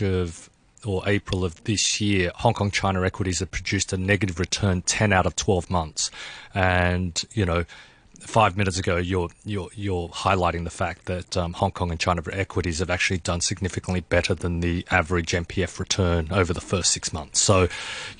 March of or April of this year, Hong Kong China equities have produced a negative return 10 out of 12 months. And, you know, five minutes ago, you're you're you're highlighting the fact that um, Hong Kong and China equities have actually done significantly better than the average MPF return over the first six months. So,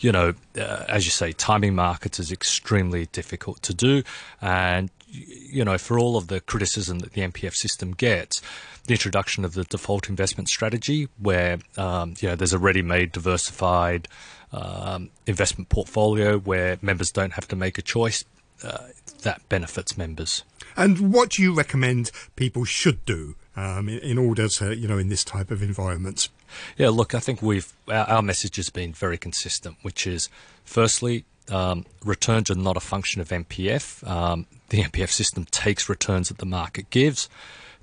you know, uh, as you say, timing markets is extremely difficult to do, and you know, for all of the criticism that the MPF system gets, the introduction of the default investment strategy, where um, you know there's a ready-made, diversified um, investment portfolio where members don't have to make a choice uh, that benefits members. And what do you recommend people should do um, in, in, order to, you know, in this type of environment? Yeah, look, I think we've our, our message has been very consistent, which is firstly. Um, returns are not a function of MPF. Um, the MPF system takes returns that the market gives.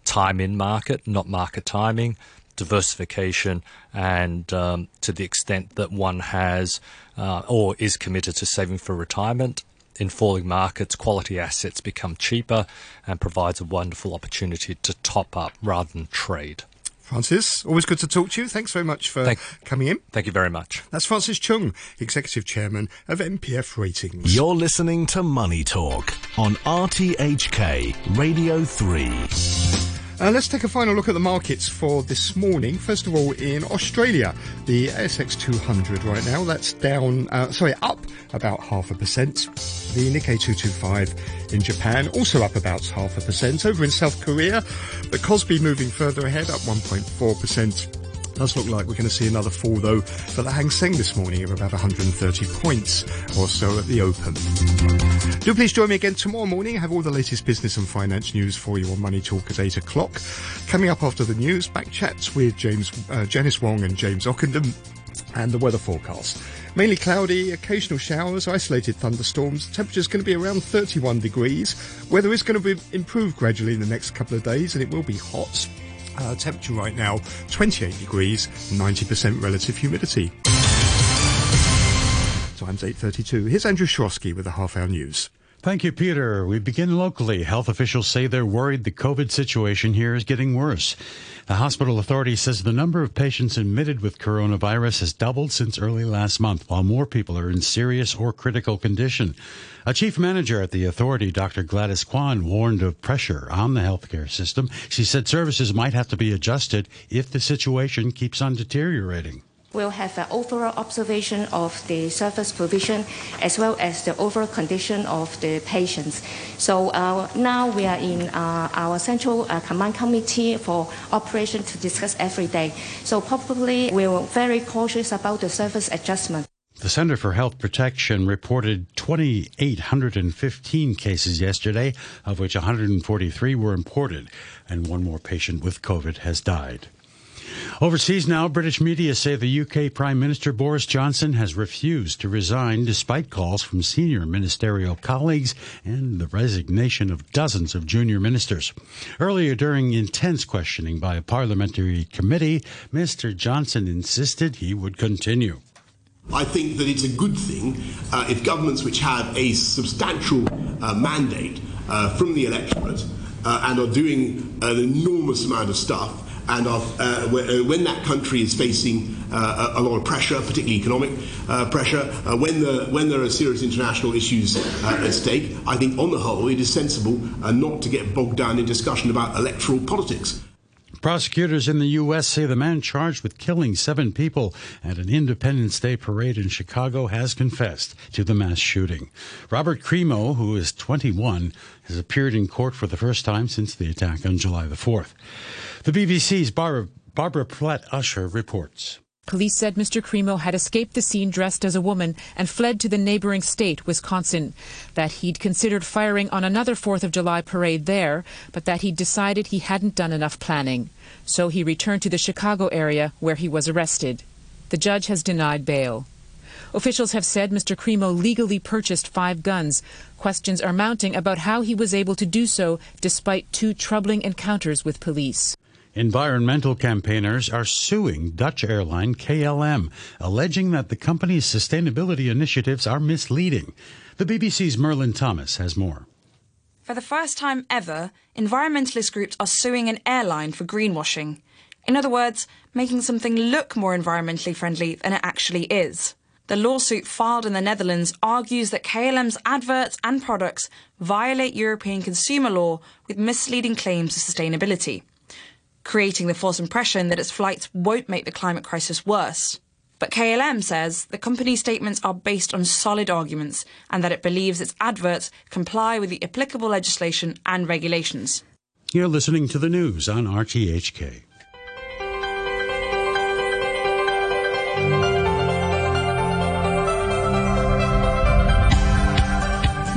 Time in market, not market timing diversification and um, to the extent that one has uh, or is committed to saving for retirement in falling markets, quality assets become cheaper and provides a wonderful opportunity to top up rather than trade. Francis, always good to talk to you. Thanks very much for thank, coming in. Thank you very much. That's Francis Chung, Executive Chairman of MPF Ratings. You're listening to Money Talk on RTHK Radio 3. Uh, let's take a final look at the markets for this morning. First of all, in Australia, the ASX 200 right now, that's down, uh, sorry, up about half a percent. The Nikkei 225 in Japan, also up about half a percent. Over in South Korea, the Kospi moving further ahead, up 1.4%. Does look like we're going to see another fall though for the Hang Seng this morning of about 130 points or so at the open. Do please join me again tomorrow morning. I have all the latest business and finance news for you on Money Talk at 8 o'clock. Coming up after the news, back chats with James, uh, Janice Wong and James Ockenden and the weather forecast. Mainly cloudy, occasional showers, isolated thunderstorms. Temperature's going to be around 31 degrees. Weather is going to be improved gradually in the next couple of days and it will be hot. Uh, temperature right now 28 degrees, 90% relative humidity. Times 8.32. Here's Andrew Shorosky with the half hour news. Thank you, Peter. We begin locally. Health officials say they're worried the COVID situation here is getting worse. The hospital authority says the number of patients admitted with coronavirus has doubled since early last month, while more people are in serious or critical condition. A chief manager at the authority, Dr. Gladys Kwan, warned of pressure on the healthcare system. She said services might have to be adjusted if the situation keeps on deteriorating. We'll have an overall observation of the service provision as well as the overall condition of the patients. So uh, now we are in uh, our central uh, command committee for operation to discuss every day. So probably we're very cautious about the service adjustment. The Center for Health Protection reported 2,815 cases yesterday, of which 143 were imported, and one more patient with COVID has died. Overseas now, British media say the UK Prime Minister Boris Johnson has refused to resign despite calls from senior ministerial colleagues and the resignation of dozens of junior ministers. Earlier, during intense questioning by a parliamentary committee, Mr. Johnson insisted he would continue. I think that it's a good thing uh, if governments which have a substantial uh, mandate uh, from the electorate uh, and are doing an enormous amount of stuff and are, uh, uh, when that country is facing uh, a lot of pressure, particularly economic uh, pressure, uh, when, the, when there are serious international issues uh, at stake, I think on the whole it is sensible not to get bogged down in discussion about electoral politics. Prosecutors in the U.S. say the man charged with killing seven people at an Independence Day parade in Chicago has confessed to the mass shooting. Robert Crimo, who is 21, has appeared in court for the first time since the attack on July the 4th. The BBC's Barbara, Barbara Platt Usher reports. Police said Mr. Crimo had escaped the scene dressed as a woman and fled to the neighboring state, Wisconsin. That he'd considered firing on another 4th of July parade there, but that he'd decided he hadn't done enough planning. So he returned to the Chicago area where he was arrested. The judge has denied bail. Officials have said Mr. Crimo legally purchased five guns. Questions are mounting about how he was able to do so despite two troubling encounters with police. Environmental campaigners are suing Dutch airline KLM, alleging that the company's sustainability initiatives are misleading. The BBC's Merlyn Thomas has more. For the first time ever, environmentalist groups are suing an airline for greenwashing. In other words, making something look more environmentally friendly than it actually is. The lawsuit filed in the Netherlands argues that KLM's adverts and products violate European consumer law with misleading claims of sustainability, creating the false impression that its flights won't make the climate crisis worse. But KLM says the company's statements are based on solid arguments and that it believes its adverts comply with the applicable legislation and regulations. You're listening to the news on RTHK.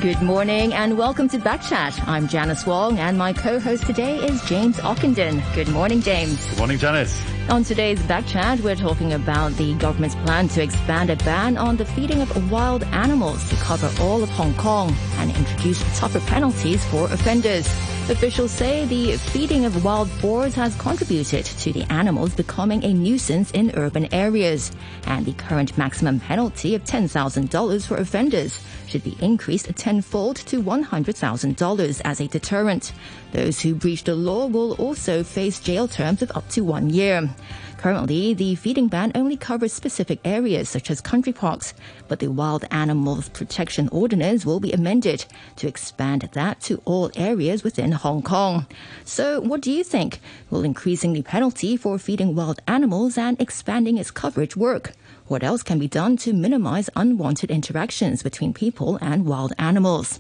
Good morning and welcome to Backchat. I'm Janice Wong and my co-host today is James Ockenden. Good morning, James. Good morning, Janice. On today's Backchat, we're talking about the government's plan to expand a ban on the feeding of wild animals to cover all of Hong Kong and introduce tougher penalties for offenders. Officials say the feeding of wild boars has contributed to the animals becoming a nuisance in urban areas, and the current maximum penalty of $10,000 for offenders should be increased tenfold to $100,000 as a deterrent. Those who breach the law will also face jail terms of up to one year. Currently, the feeding ban only covers specific areas such as country parks, but the Wild Animals Protection Ordinance will be amended to expand that to all areas within Hong Kong. So, what do you think? Will increasing the penalty for feeding wild animals and expanding its coverage work? What else can be done to minimize unwanted interactions between people and wild animals?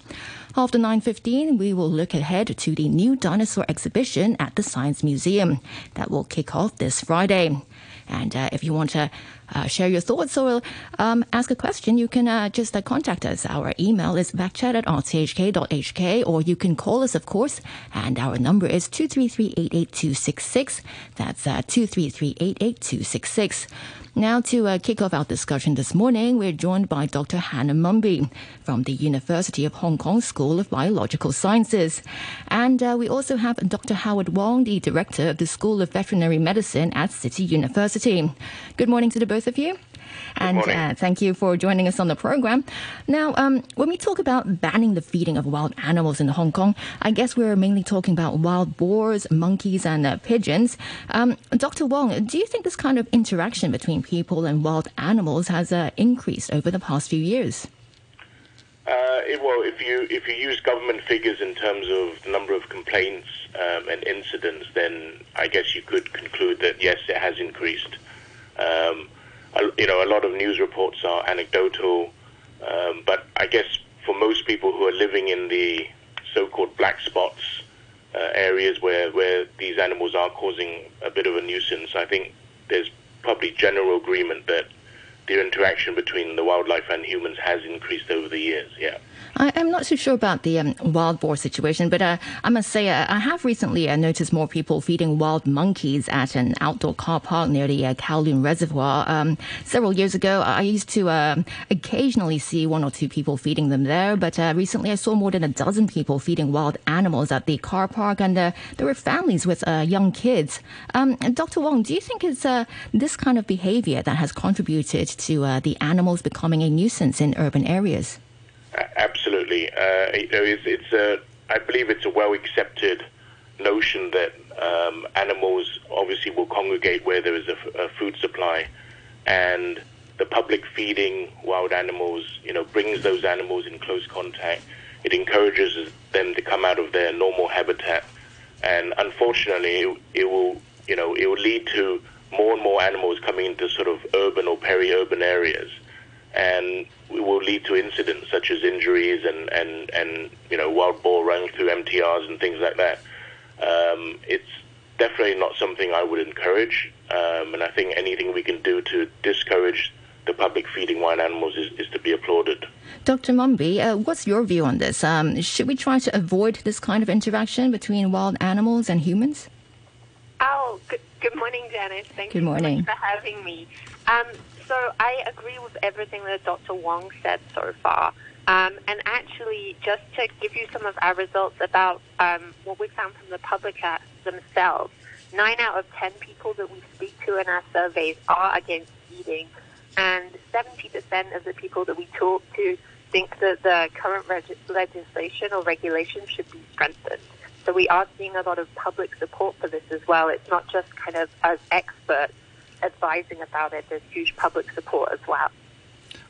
After 9.15, we will look ahead to the new dinosaur exhibition at the Science Museum that will kick off this Friday. And uh, if you want to share your thoughts or um, ask a question, you can uh, just uh, contact us. Our email is backchat at rthk.hk, or you can call us, of course, and our number is 233-88266. That's uh, 233-88266. Now, to uh, kick off our discussion this morning, we're joined by Dr. Hannah Mumby from the University of Hong Kong School of Biological Sciences. And uh, we also have Dr. Howard Wong, the Director of the School of Veterinary Medicine at City University. Good morning to the both of you and uh, thank you for joining us on the program. Now, um, when we talk about banning the feeding of wild animals in Hong Kong, I guess we're mainly talking about wild boars, monkeys, and uh, pigeons. Um, Dr. Wong, do you think this kind of interaction between people and wild animals has uh, increased over the past few years? Uh, it, well, if you if you use government figures in terms of the number of complaints um, and incidents, then I guess you could conclude that yes, it has increased. Um, you know, a lot of news reports are anecdotal, um, but I guess for most people who are living in the so-called black spots uh, areas where, where these animals are causing a bit of a nuisance, I think there's probably general agreement that the interaction between the wildlife and humans has increased over the years. Yeah. I, am not too sure about the um, wild boar situation, but uh, I must say uh, I have recently uh, noticed more people feeding wild monkeys at an outdoor car park near the uh, Kowloon Reservoir. Um, several years ago, I used to um, occasionally see one or two people feeding them there, but uh, recently I saw more than a dozen people feeding wild animals at the car park, and uh, there were families with young kids. Um, Dr. Wong, do you think it's this kind of behavior that has contributed to the animals becoming a nuisance in urban areas? Absolutely. Uh, it's, it's a, I believe it's a well accepted notion that um, animals obviously will congregate where there is a, a, food supply, and the public feeding wild animals, you know, brings those animals in close contact. It encourages them to come out of their normal habitat, and unfortunately, it, it will, you know, it will lead to more and more animals coming into sort of urban or peri-urban areas and will lead to incidents such as injuries and, and, and you know wild boar running through MTRs and things like that. Um, it's definitely not something I would encourage, um, and I think anything we can do to discourage the public feeding wild animals is, is to be applauded. Dr. Mumby, uh, what's your view on this? Um, should we try to avoid this kind of interaction between wild animals and humans? Oh, good, good morning, Janice. Thank good you morning. So for having me. So I agree with everything that Dr. Wong said so far. Um, and actually, just to give you some of our results about um, what we found from the public themselves, nine out of ten people that we speak to in our surveys are against eating. and 70% of the people that we talk to think that the current reg- legislation or regulation should be strengthened. So we are seeing a lot of public support for this as well. It's not just kind of as experts advising about it. There's huge public support as well.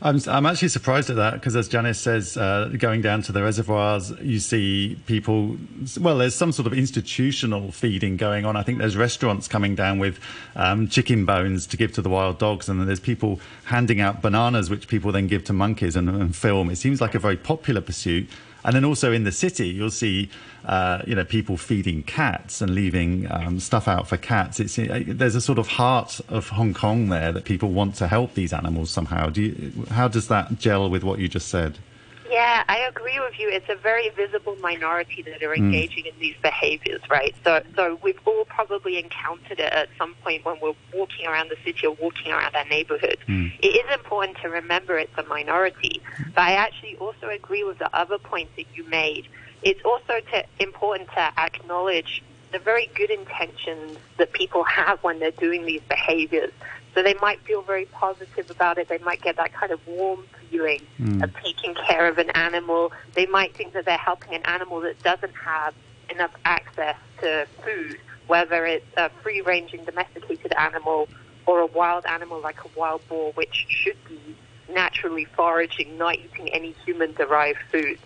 I'm, I'm actually surprised at that because, as Janice says, uh, going down to the reservoirs, you see people. Well, there's some sort of institutional feeding going on. I think there's restaurants coming down with um, chicken bones to give to the wild dogs, and then there's people handing out bananas, which people then give to monkeys and, and film. It seems like a very popular pursuit. And then also in the city, you'll see, uh, you know, people feeding cats and leaving um, stuff out for cats. It's uh, there's a sort of heart of Hong Kong there that people want to help these animals somehow. Do you, how does that gel with what you just said? Yeah, I agree with you. It's a very visible minority that are engaging mm. in these behaviors, right? So, so we've all probably encountered it at some point when we're walking around the city or walking around our neighborhood. Mm. It is important to remember it's a minority, but I actually also agree with the other points that you made. It's also to, important to acknowledge the very good intentions that people have when they're doing these behaviors. So they might feel very positive about it. They might get that kind of warm feeling mm. of taking care of an animal. They might think that they're helping an animal that doesn't have enough access to food, whether it's a free ranging domesticated animal or a wild animal like a wild boar, which should be naturally foraging, not eating any human derived foods.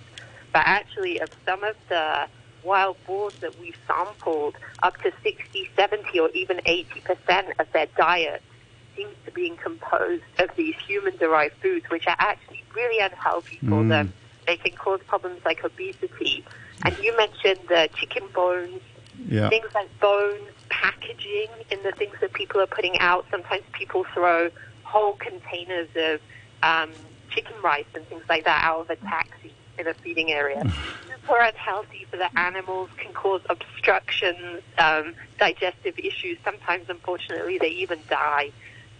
But actually, of some of the wild boars that we've sampled, up to 60, 70, or even 80% of their diet seems to be composed of these human-derived foods, which are actually really unhealthy for mm. them. They can cause problems like obesity. And you mentioned the chicken bones, yeah. things like bones, packaging in the things that people are putting out. Sometimes people throw whole containers of um, chicken rice and things like that out of a taxi in a feeding area. Super unhealthy for the animals, can cause obstructions, um, digestive issues. Sometimes, unfortunately, they even die.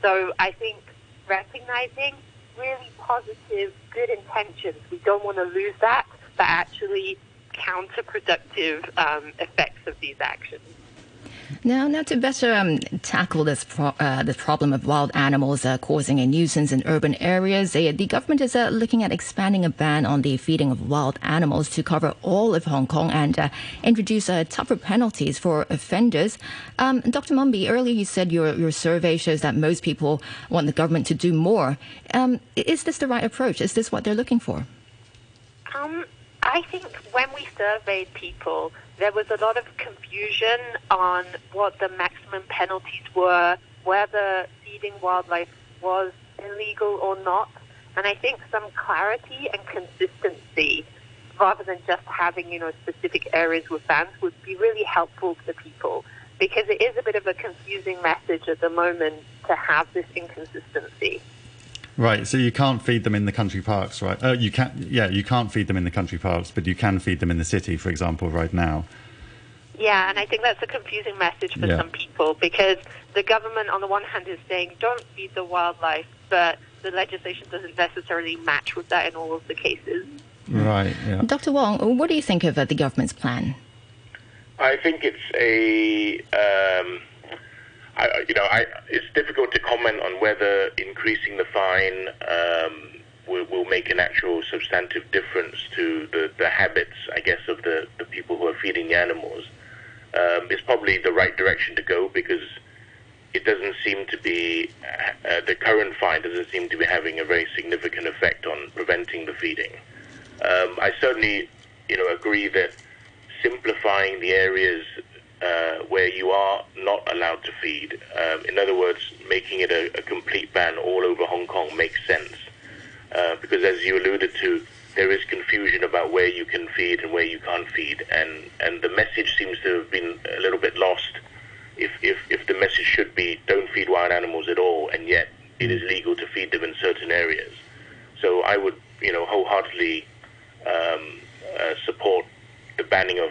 So I think recognizing really positive, good intentions, we don't want to lose that, but actually counterproductive um, effects of these actions. Now, now to better um, tackle this pro- uh, this problem of wild animals uh, causing a nuisance in urban areas, uh, the government is uh, looking at expanding a ban on the feeding of wild animals to cover all of Hong Kong and uh, introduce uh, tougher penalties for offenders. Um, Dr. Mumby, earlier you said your your survey shows that most people want the government to do more. Um, is this the right approach? Is this what they're looking for? Um, I think when we surveyed people there was a lot of confusion on what the maximum penalties were, whether feeding wildlife was illegal or not. And I think some clarity and consistency, rather than just having, you know, specific areas with bans, would be really helpful to people because it is a bit of a confusing message at the moment to have this inconsistency. Right, so you can't feed them in the country parks, right? Uh, you can, yeah, you can't feed them in the country parks, but you can feed them in the city, for example, right now. Yeah, and I think that's a confusing message for yeah. some people because the government, on the one hand, is saying don't feed the wildlife, but the legislation doesn't necessarily match with that in all of the cases. Right. Yeah. Dr. Wong, what do you think of uh, the government's plan? I think it's a. Um, I, you know, I, it's difficult to comment on whether increasing the fine um, will, will, make an actual substantive difference to the, the habits, I guess, of the, the people who are feeding the animals. Um, it's probably the right direction to go because it doesn't seem to be uh, the current fine doesn't seem to be having a very significant effect on preventing the feeding. Um, I certainly, you know, agree that simplifying the areas uh, where you are not allowed to feed. Um, in other words, making it a, a, complete ban all over Hong Kong makes sense. Uh, because as you alluded to, there is confusion about where you can feed and where you can't feed, and, and the message seems to have been a little bit lost. If, if, if the message should be don't feed wild animals at all, and yet it is legal to feed them in certain areas. So I would, you know, wholeheartedly um, uh, support the banning of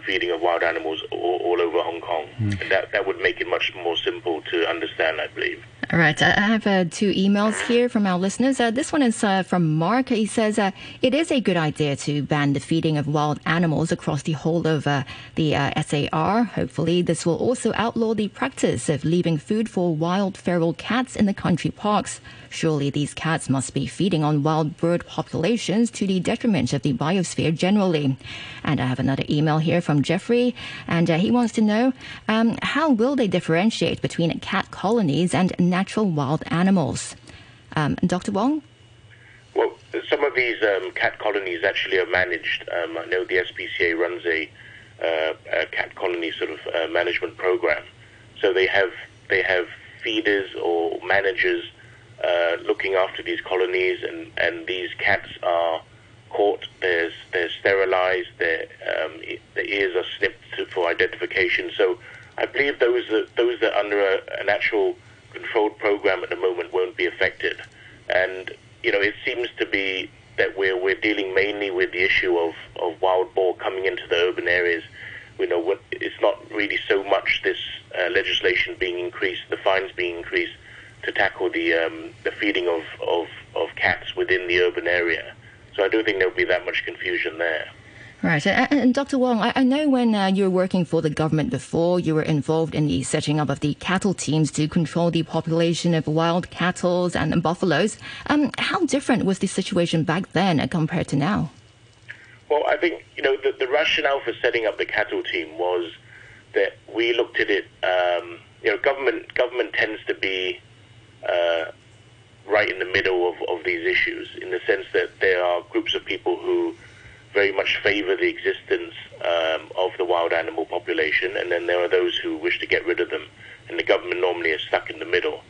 feeding of wild animals all, all over Hong Kong. Mm. That, that would make it much more simple to understand, I believe. All right. I have uh, two emails here from our listeners. Uh, this one is uh, from Mark. He says uh, it is a good idea to ban the feeding of wild animals across the whole of uh, the uh, SAR. Hopefully, this will also outlaw the practice of leaving food for wild feral cats in the country parks. Surely these cats must be feeding on wild bird populations to the detriment of the biosphere generally. And I have another email here from Jeffrey, and uh, he wants to know um, how will they differentiate between cat colonies and natural wild animals? Um, Dr. Wong? Well, some of these um, cat colonies actually are managed. Um, I know the SPCA runs a, uh, a cat colony sort of uh, management program, so they have they have feeders or managers uh, looking after these colonies, and, and these cats are caught. There's they're sterilized. Their um, ears are snipped for identification. So I believe those that those that are under a, an actual controlled program at the moment won't be affected. And you know, it seems to be that we're we're dealing mainly with the issue of, of wild boar coming into the urban areas. You know, it's not really so much this uh, legislation being increased, the fines being increased to tackle the um, the feeding of, of, of cats within the urban area. So I don't think there'll be that much confusion there. Right. And, and Dr. Wong, I, I know when uh, you were working for the government before, you were involved in the setting up of the cattle teams to control the population of wild cattle and buffaloes. Um, how different was the situation back then compared to now? Well, I think, you know, the, the rationale for setting up the cattle team was that we looked at it, um, you know, government, government tends to be uh, right in the middle of, of these issues in the sense that there are groups of people who very much favor the existence um, of the wild animal population, and then there are those who wish to get rid of them, and the government normally is stuck in the middle.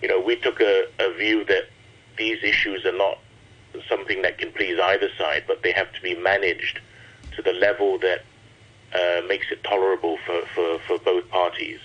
You know, we took a, a view that these issues are not something that can please either side, but they have to be managed to the level that uh, makes it tolerable for, for, for both parties.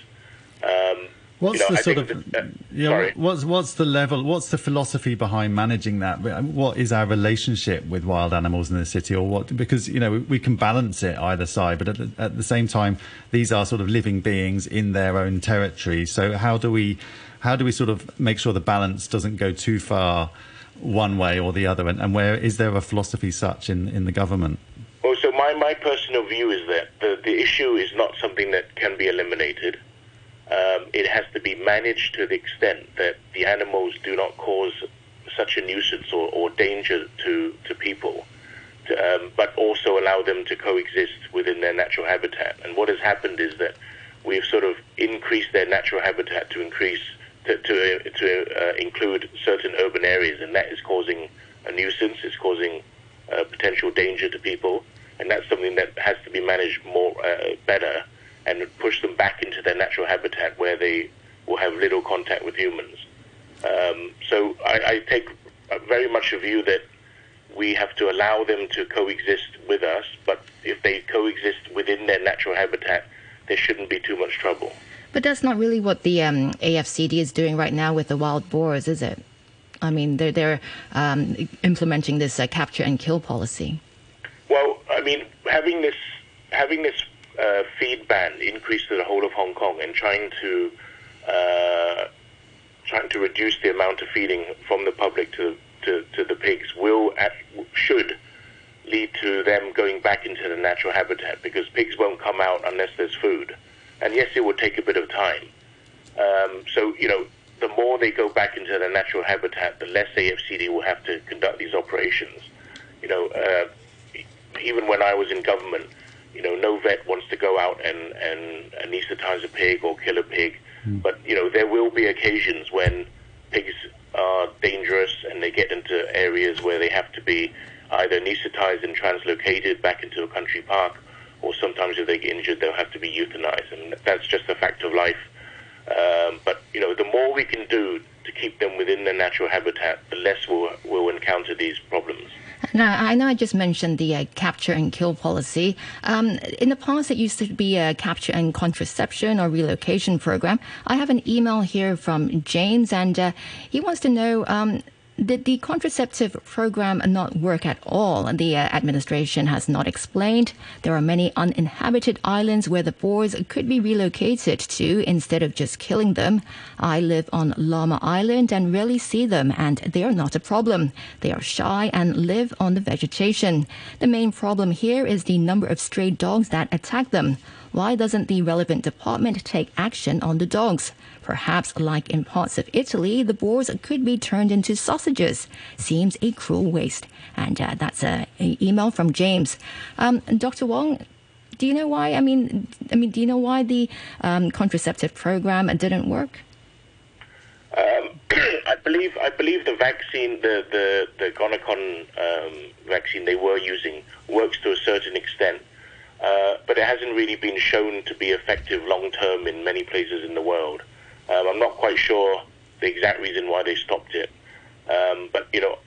Um, What's you know, the I sort of that, uh, yeah? sorry. What's what's the level? What's the philosophy behind managing that? What is our relationship with wild animals in the city, or what? Because you know we, we can balance it either side, but at the, at the same time, these are sort of living beings in their own territory. So how do we how do we sort of make sure the balance doesn't go too far one way or the other? And, and where is there a philosophy such in in the government? Well, so my, my personal view is that the, the issue is not something that can be eliminated um, it has to be managed to the extent that the animals do not cause such a nuisance or, or danger to, to people, to, um, but also allow them to coexist within their natural habitat. And what has happened is that we've sort of increased their natural habitat to increase to, to, to uh, include certain urban areas, and that is causing a nuisance. It's causing uh, potential danger to people, and that's something that has to be managed more uh, better and push them back into their natural habitat where they will have little contact with humans. Um, so I, I take very much a view that we have to allow them to coexist with us, but if they coexist within their natural habitat, there shouldn't be too much trouble. But that's not really what the um, AFCD is doing right now with the wild boars, is it? I mean, they're, they're um, implementing this uh, capture and kill policy. Well, I mean, having this having this uh, feed ban increased to the whole of Hong Kong and trying to uh, trying to reduce the amount of feeding from the public to to, to the pigs will should lead to them going back into the natural habitat because pigs won't come out unless there's food. And yes, it will take a bit of time. Um, so you know, the more they go back into their natural habitat, the less AFCD will have to conduct these operations. You know, uh, even when I was in government, you know, no vet wants to go out and, and anesthetize a pig or kill a pig. Mm. But, you know, there will be occasions when pigs are dangerous and they get into areas where they have to be either anesthetized and translocated back into a country park, or sometimes if they get injured, they'll have to be euthanized. And that's just a fact of life. Um, but, you know, the more we can do to keep them within their natural habitat, the less we'll, we'll encounter these problems. Now, I know I just mentioned the uh, capture and kill policy. Um, in the past, it used to be a capture and contraception or relocation program. I have an email here from James, and uh, he wants to know. Um, did the contraceptive program not work at all? The uh, administration has not explained. There are many uninhabited islands where the boars could be relocated to instead of just killing them. I live on Lamma Island and rarely see them, and they are not a problem. They are shy and live on the vegetation. The main problem here is the number of stray dogs that attack them. Why doesn't the relevant department take action on the dogs? Perhaps, like in parts of Italy, the boars could be turned into sausages. Seems a cruel waste. And uh, that's an email from James. Um, Dr. Wong, do you know why? I mean, I mean, do you know why the um, contraceptive program didn't work? Um, I believe I believe the vaccine, the the the um, vaccine they were using works to a certain extent, uh, but it hasn't really been shown to be effective long term in many places in the world. Um, I'm not quite sure the exact reason why they stopped it, um, but you know,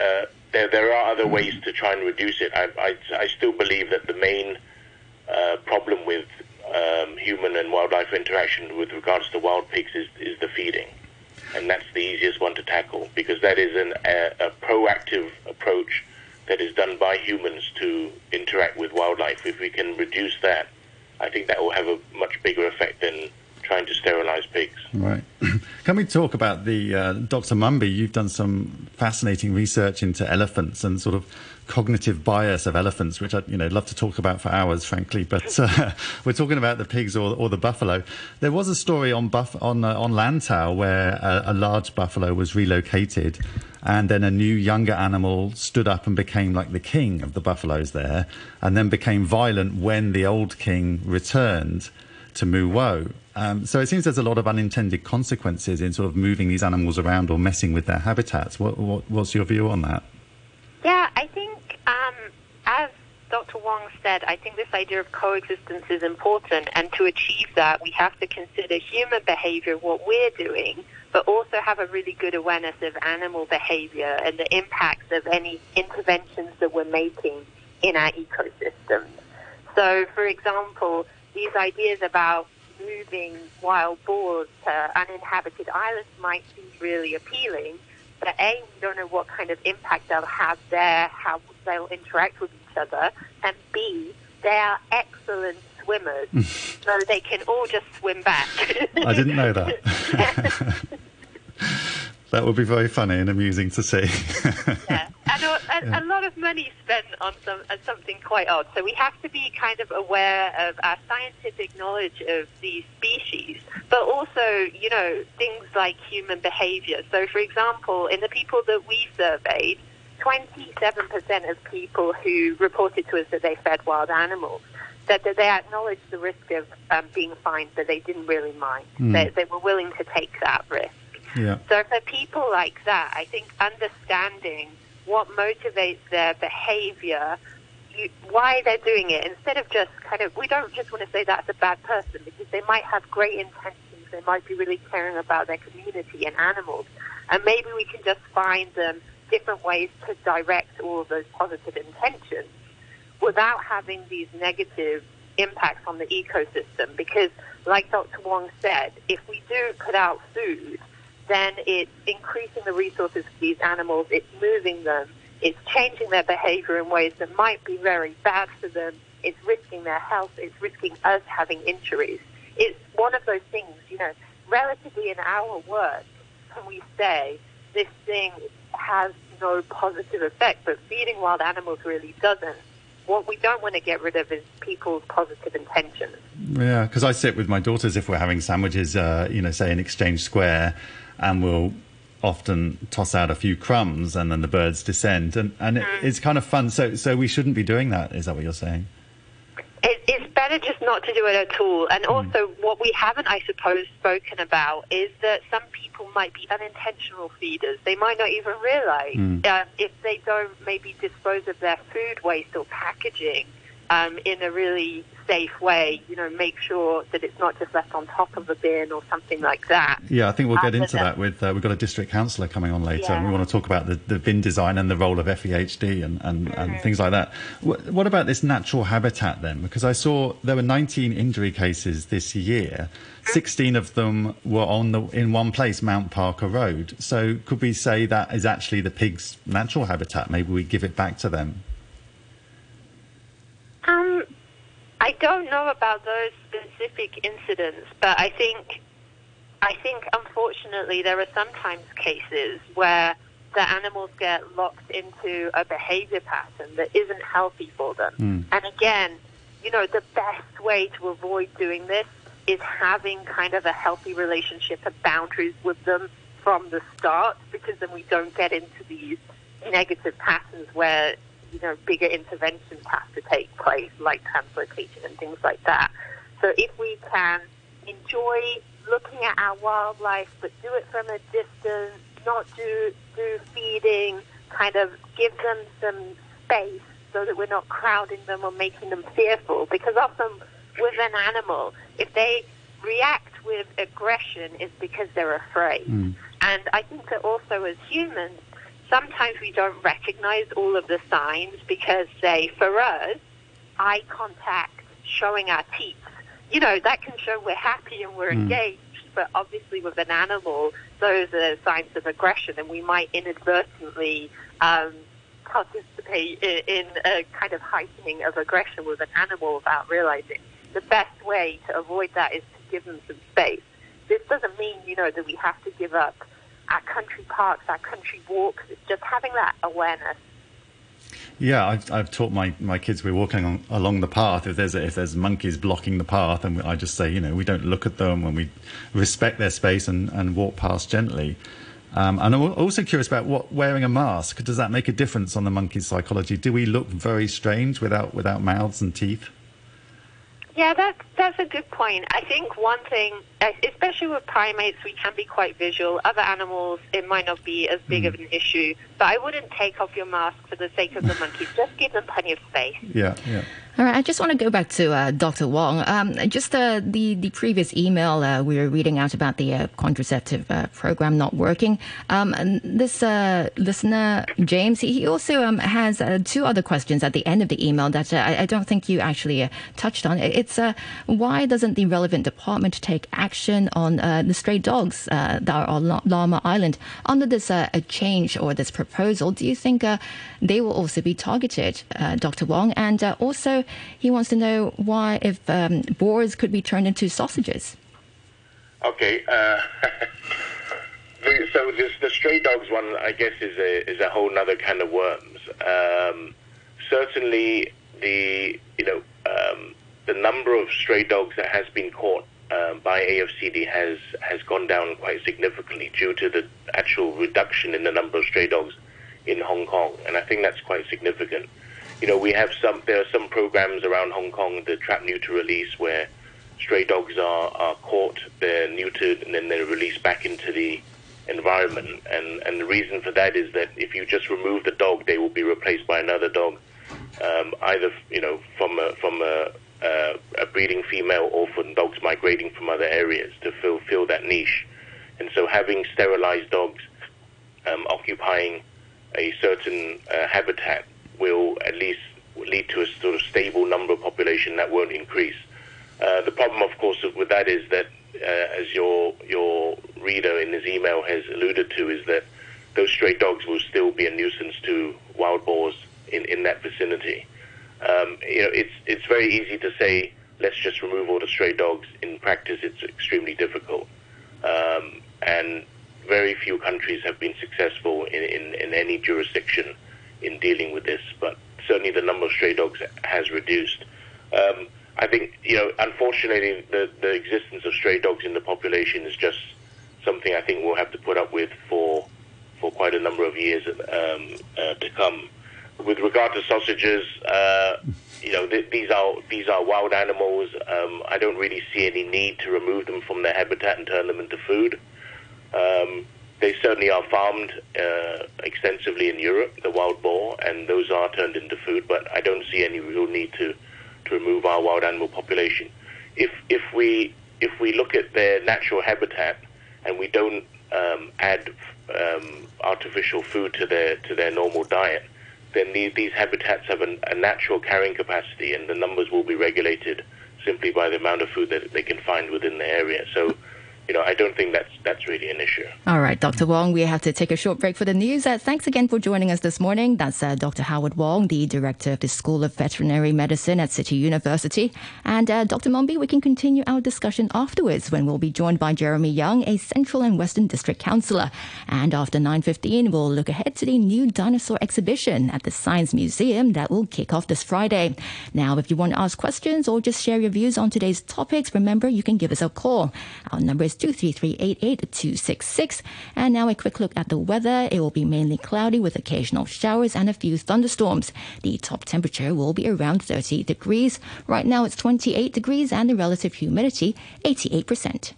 uh, there there are other ways to try and reduce it. I I, I still believe that the main uh, problem with um, human and wildlife interaction with regards to wild pigs is, is the feeding. And that's the easiest one to tackle because that is an, a, a proactive approach that is done by humans to interact with wildlife. If we can reduce that, I think that will have a much bigger effect than trying to sterilize pigs. Right. Can we talk about the uh, Dr. Mumby? You've done some fascinating research into elephants and sort of cognitive bias of elephants, which I you know love to talk about for hours, frankly. But uh, we're talking about the pigs or, or the buffalo. There was a story on buff on uh, on Lantau where a, a large buffalo was relocated, and then a new younger animal stood up and became like the king of the buffaloes there, and then became violent when the old king returned to Mui Wo. Um, so it seems there's a lot of unintended consequences in sort of moving these animals around or messing with their habitats. What, what, what's your view on that? Yeah, I think um, as Dr. Wong said, I think this idea of coexistence is important, and to achieve that, we have to consider human behavior, what we're doing, but also have a really good awareness of animal behavior and the impacts of any interventions that we're making in our ecosystems. So, for example, these ideas about moving wild boars to uninhabited islands might seem really appealing, but A, we don't know what kind of impact they'll have there, how they'll interact with each other, and B, they are excellent swimmers, hmm. so they can all just swim back. I didn't know that. that would be very funny and amusing to see. yeah. A, a, a, lot of money spent on some on something quite odd. So we have to be kind of aware of our scientific knowledge of these species, but also, you know, things like human behavior. So, for example, in the people that we surveyed, 27% of people who reported to us that they fed wild animals that, that they acknowledged the risk of um, being fined, but they didn't really mind. Mm. They, they were willing to take that risk. Yeah. So for people like that, I think understanding what motivates their behavior, you, why they're doing it, instead of just kind of, we don't just want to say that's a bad person because they might have great intentions. They might be really caring about their community and animals. And maybe we can just find them different ways to direct all of those positive intentions without having these negative impacts on the ecosystem. Because, like Dr. Wong said, if we do put out food then it's increasing the resources for these animals, it's moving them, it's changing their behavior in ways that might be very bad for them, it's risking their health, it's risking us having injuries. It's one of those things, you know, relatively in our work, can we say this thing has no positive effect, but feeding wild animals really doesn't what we don't want to get rid of is people's positive intentions. Yeah, because I sit with my daughters if we're having sandwiches, uh, you know, say in Exchange Square, and we'll often toss out a few crumbs and then the birds descend and, and it, mm. it's kind of fun so so we shouldn't be doing that is that what you're saying it, it's better just not to do it at all and mm. also what we haven't i suppose spoken about is that some people might be unintentional feeders they might not even realize mm. uh, if they don't maybe dispose of their food waste or packaging um, in a really safe way, you know, make sure that it's not just left on top of a bin or something like that. Yeah, I think we'll get into that with, uh, we've got a district councillor coming on later yeah. and we want to talk about the, the bin design and the role of FEHD and, and, mm-hmm. and things like that. What, what, about this natural habitat then? Because I saw there were 19 injury cases this year. 16 of them were on the in one place, Mount Parker Road. So could we say that is actually the pigs' natural habitat? Maybe we give it back to them. Um, I don't know about those specific incidents, but I think, I think unfortunately there are sometimes cases where the animals get locked into a behavior pattern that isn't healthy for them. Mm. And again, you know, the best way to avoid doing this is having kind of a healthy relationship and boundaries with them from the start because then we don't get into these negative patterns where you know, bigger interventions have to take place, like translocation and things like that. So if we can enjoy looking at our wildlife, but do it from a distance, not do do feeding, kind of give them some space so that we're not crowding them or making them fearful. Because often with an animal, if they react with aggression, it's because they're afraid. Mm. And I think that also as humans, sometimes we don't recognize all of the signs because, say, for us, eye contact, showing our teeth, you know, that can show we're happy and we're Mm. engaged. But obviously, with an animal, those are signs of aggression, and we might inadvertently um, participate in, in a kind of heightening of aggression with an animal without realizing. The best way to avoid that is to give them some space. This doesn't mean, you know, that we have to give up our country parks, our country walks, just having that awareness. Yeah, I've, I've taught my, my kids we're walking on, along the path. If there's if there's monkeys blocking the path, and I just say, you know, we don't look at them and we respect their space and, and walk past gently. Um, and I'm also curious about what wearing a mask does that make a difference on the monkey's psychology? Do we look very strange without without mouths and teeth? Yeah, that's that's a good point. I think one thing, uh, especially with primates, we can be quite visual. Other animals, it might not be as big of an issue. But I wouldn't take off your mask for the sake of the monkeys. Just give them plenty of space. Yeah, yeah. All right, I just want to go back to uh, Dr. Wong. Um, just uh, the the previous email uh, we were reading out about the uh, contraceptive uh, program not working. Um, and this uh, listener James, he he also um, has uh, two other questions at the end of the email that uh, I, I don't think you actually uh, touched on. It's uh, why doesn't the relevant department take action on uh, the stray dogs uh, that are on La- Lamma Island under this uh, a change or this proposal? Do you think uh, they will also be targeted, uh, Dr. Wong? And uh, also, he wants to know why if um, boars could be turned into sausages. Okay. Uh, so this, the stray dogs one, I guess, is a is a whole other kind of worms. Um, certainly, the you know um, the number of stray dogs that has been caught um, by AFCD has has gone down quite significantly due to the actual reduction in the number of stray dogs in Hong Kong, and I think that's quite significant. You know, we have some there are some programs around Hong Kong, the trap neuter release, where stray dogs are, are caught, they're neutered, and then they're released back into the environment. And, and the reason for that is that if you just remove the dog, they will be replaced by another dog, um, either you know from a, from a, a breeding female orphan dogs migrating from other areas to fill fill that niche. And so having sterilized dogs um, occupying a certain uh, habitat will at least lead to a sort of stable number of population that won't increase. Uh, the problem, of course, with that is that, uh, as your your reader in his email has alluded to, is that those stray dogs will still be a nuisance to wild boars in, in that vicinity. Um, you know, it's it's very easy to say let's just remove all the stray dogs. In practice, it's extremely difficult, um, and very few countries have been successful in, in, in any jurisdiction in dealing with this. But certainly, the number of stray dogs has reduced. Um, I think, you know, unfortunately, the, the existence of stray dogs in the population is just something I think we'll have to put up with for for quite a number of years um, uh, to come. With regard to sausages, uh, you know, th- these are these are wild animals. Um, I don't really see any need to remove them from their habitat and turn them into food. Um, they certainly are farmed uh, extensively in Europe, the wild boar, and those are turned into food. But I don't see any real need to to remove our wild animal population. If if we if we look at their natural habitat and we don't um, add um, artificial food to their to their normal diet, then these, these habitats have an, a natural carrying capacity, and the numbers will be regulated simply by the amount of food that they can find within the area. So, you know, I don't think that's that's really an issue. All right, Dr. Wong, we have to take a short break for the news. Uh, thanks again for joining us this morning. That's uh, Dr. Howard Wong, the director of the School of Veterinary Medicine at City University. And uh, Dr. Mumby, we can continue our discussion afterwards when we'll be joined by Jeremy Young, a Central and Western District Councillor. And after 9.15, we'll look ahead to the new dinosaur exhibition at the Science Museum that will kick off this Friday. Now, if you want to ask questions or just share your views on today's topics, remember you can give us a call. Our number is 233 And now a quick look at the weather. It will be mainly cloudy with occasional showers and a few thunderstorms. The top temperature will be around 30 degrees. Right now it's 28 degrees and the relative humidity 88%.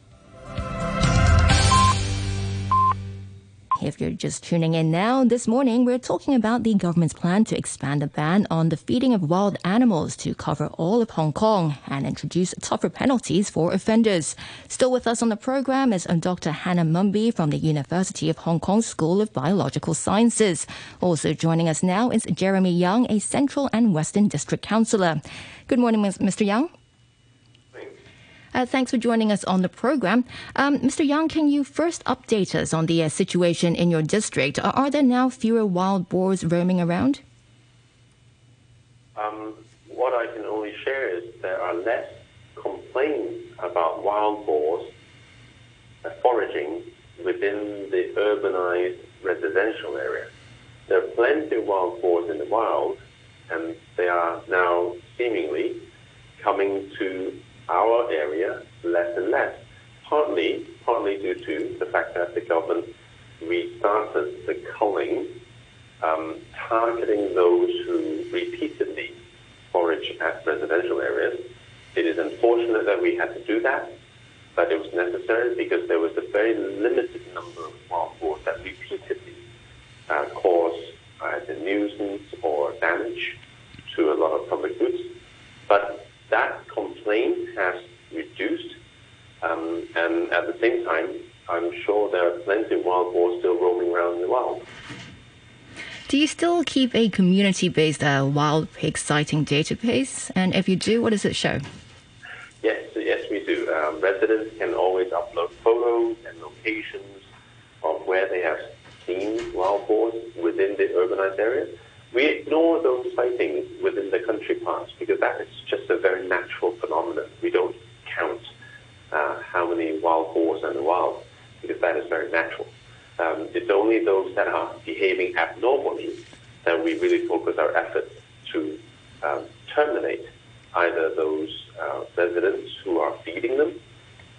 If you're just tuning in now, this morning we're talking about the government's plan to expand the ban on the feeding of wild animals to cover all of Hong Kong and introduce tougher penalties for offenders. Still with us on the program is uh, Dr. Hannah Mumby from the University of Hong Kong School of Biological Sciences. Also joining us now is Jeremy Young, a Central and Western District Councillor. Good morning, Mr. Young. Uh, thanks for joining us on the program. Um, Mr. Young, can you first update us on the uh, situation in your district? Are, are, there now fewer wild boars roaming around? Um, what I can only share is there are less complaints about wild boars foraging within the urbanized residential area. There are plenty of wild boars in the wild, and they are now seemingly coming to our area less and less. Partly, partly due to the fact that the government restarted the culling, um, targeting those who repeatedly forage at residential areas. It is unfortunate that we had to do that, but it was necessary because there was a very limited number of wild boars that repeatedly uh, caused either nuisance or damage to a lot of public goods. But that has reduced, um, and at the same time, I'm sure there are plenty of wild boars still roaming around in the wild. Do you still keep a community based uh, wild pig sighting database? And if you do, what does it show? Yes, yes, we do. Um, residents can always upload photos and locations of where they have seen wild boars within the urbanized areas. We ignore those sightings within the country parks because that is just a very natural phenomenon. We don't count uh, how many wild boars are in the wild because that is very natural. Um, it's only those that are behaving abnormally that we really focus our efforts to um, terminate either those uh, residents who are feeding them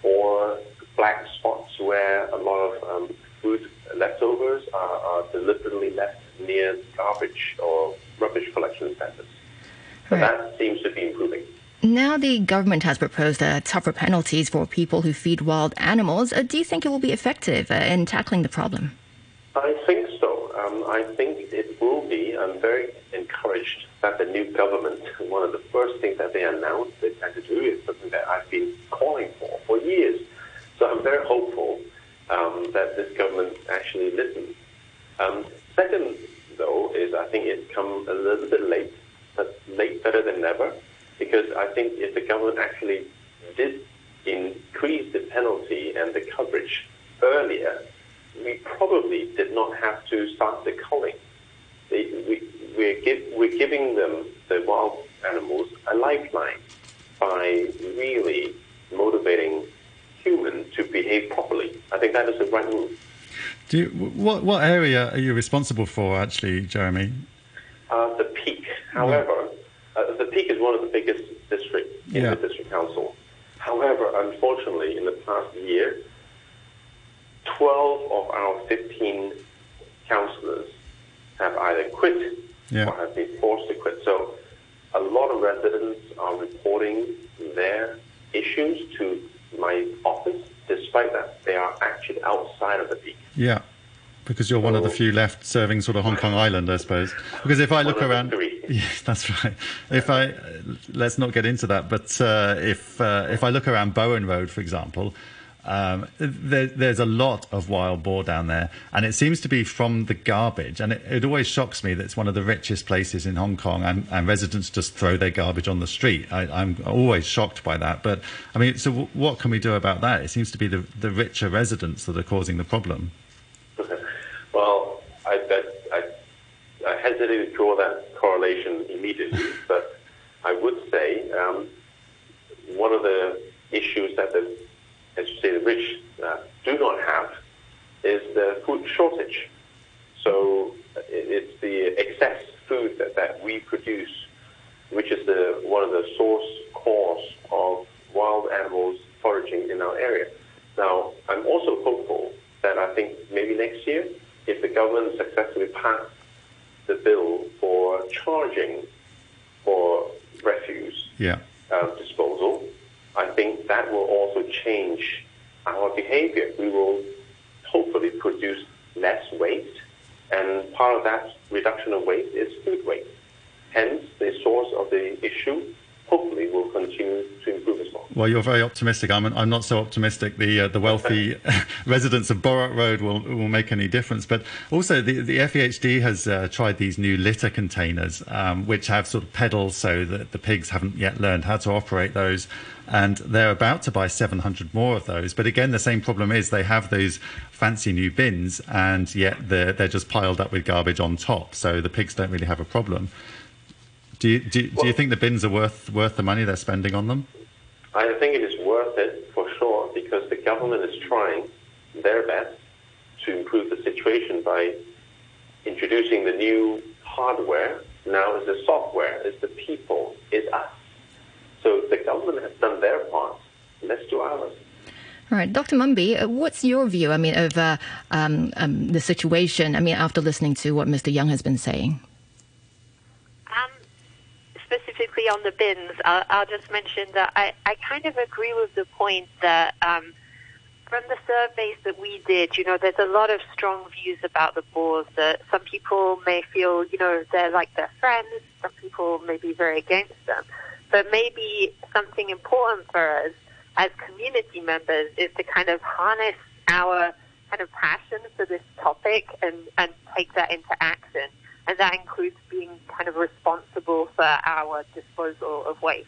or black spots where a lot of um, food leftovers are, are deliberately left near garbage or rubbish collection centers. So right. that seems to be improving. Now the government has proposed uh, tougher penalties for people who feed wild animals. Uh, do you think it will be effective uh, in tackling the problem? I think so. Um, I think it will be. I'm very encouraged that the new government, one of the first things that they announced they plan to do is something that I've been calling for for years. So I'm very hopeful um, that this government actually listens. Um, second, though, is I think it's come a little bit late, but late better than never, because I think if the government actually did increase the penalty and the coverage earlier, we probably did not have to start the culling. we, we're, give, we're giving them, the wild animals, a lifeline by really motivating human to behave properly. I think that is the right move. Do you, what what area are you responsible for, actually, Jeremy? Uh, the Peak. However, uh, the Peak is one of the biggest districts in yeah. the district council. However, unfortunately, in the past year, 12 of our 15 councillors have either quit yeah. or have been forced to quit. So a lot of residents are reporting their issues to my office, despite that they are actually outside of the peak. Yeah. Because you're one of the few left serving sort of Hong Kong Island, I suppose. Because if I look around, yes, that's right. If I let's not get into that, but uh, if uh, if I look around Bowen Road, for example, um, there, there's a lot of wild boar down there, and it seems to be from the garbage. And it, it always shocks me that it's one of the richest places in Hong Kong, and, and residents just throw their garbage on the street. I, am always shocked by that. But I mean, so w- what can we do about that? It seems to be the, the richer residents that are causing the problem. well, I, I, I hesitate to draw that correlation immediately, but I would say um, one of the issues that the as you say, the rich uh, do not have is the food shortage. So it's the excess food that, that we produce, which is the one of the source cause of wild animals foraging in our area. Now, I'm also hopeful that I think maybe next year, if the government successfully passes the bill for charging for refuse Yeah. uh, disposal, I think that will also change our behavior. We will hopefully produce less waste, and part of that reduction of waste is food waste. Hence, the source of the issue hopefully will continue to improve as well. Well, you're very optimistic. I'm, I'm not so optimistic. The uh, the wealthy residents of Bowen Road will will make any difference. But also, the the FEHD has uh, tried these new litter containers, um, which have sort of pedals, so that the pigs haven't yet learned how to operate those. And they're about to buy 700 more of those. But again, the same problem is they have those fancy new bins, and yet they're they're just piled up with garbage on top. So the pigs don't really have a problem. Do you, do, do you think the bins are worth worth the money they're spending on them? I think it is worth it for sure because the government is trying their best to improve the situation by introducing the new hardware. Now is the software, is the people, is us. So the government has done their part. Let's do ours. All right, Dr. Mumby, uh, what's your view? I mean, of uh, um, um, the situation. I mean, after listening to what Mr. Young has been saying. Specifically on the bins, I'll, I'll just mention that I, I kind of agree with the point that um, from the surveys that we did, you know, there's a lot of strong views about the boars that some people may feel, you know, they're like their friends, some people may be very against them. But maybe something important for us as community members is to kind of harness our kind of passion for this topic and, and take that into action. And that includes being kind of responsible for our disposal of waste.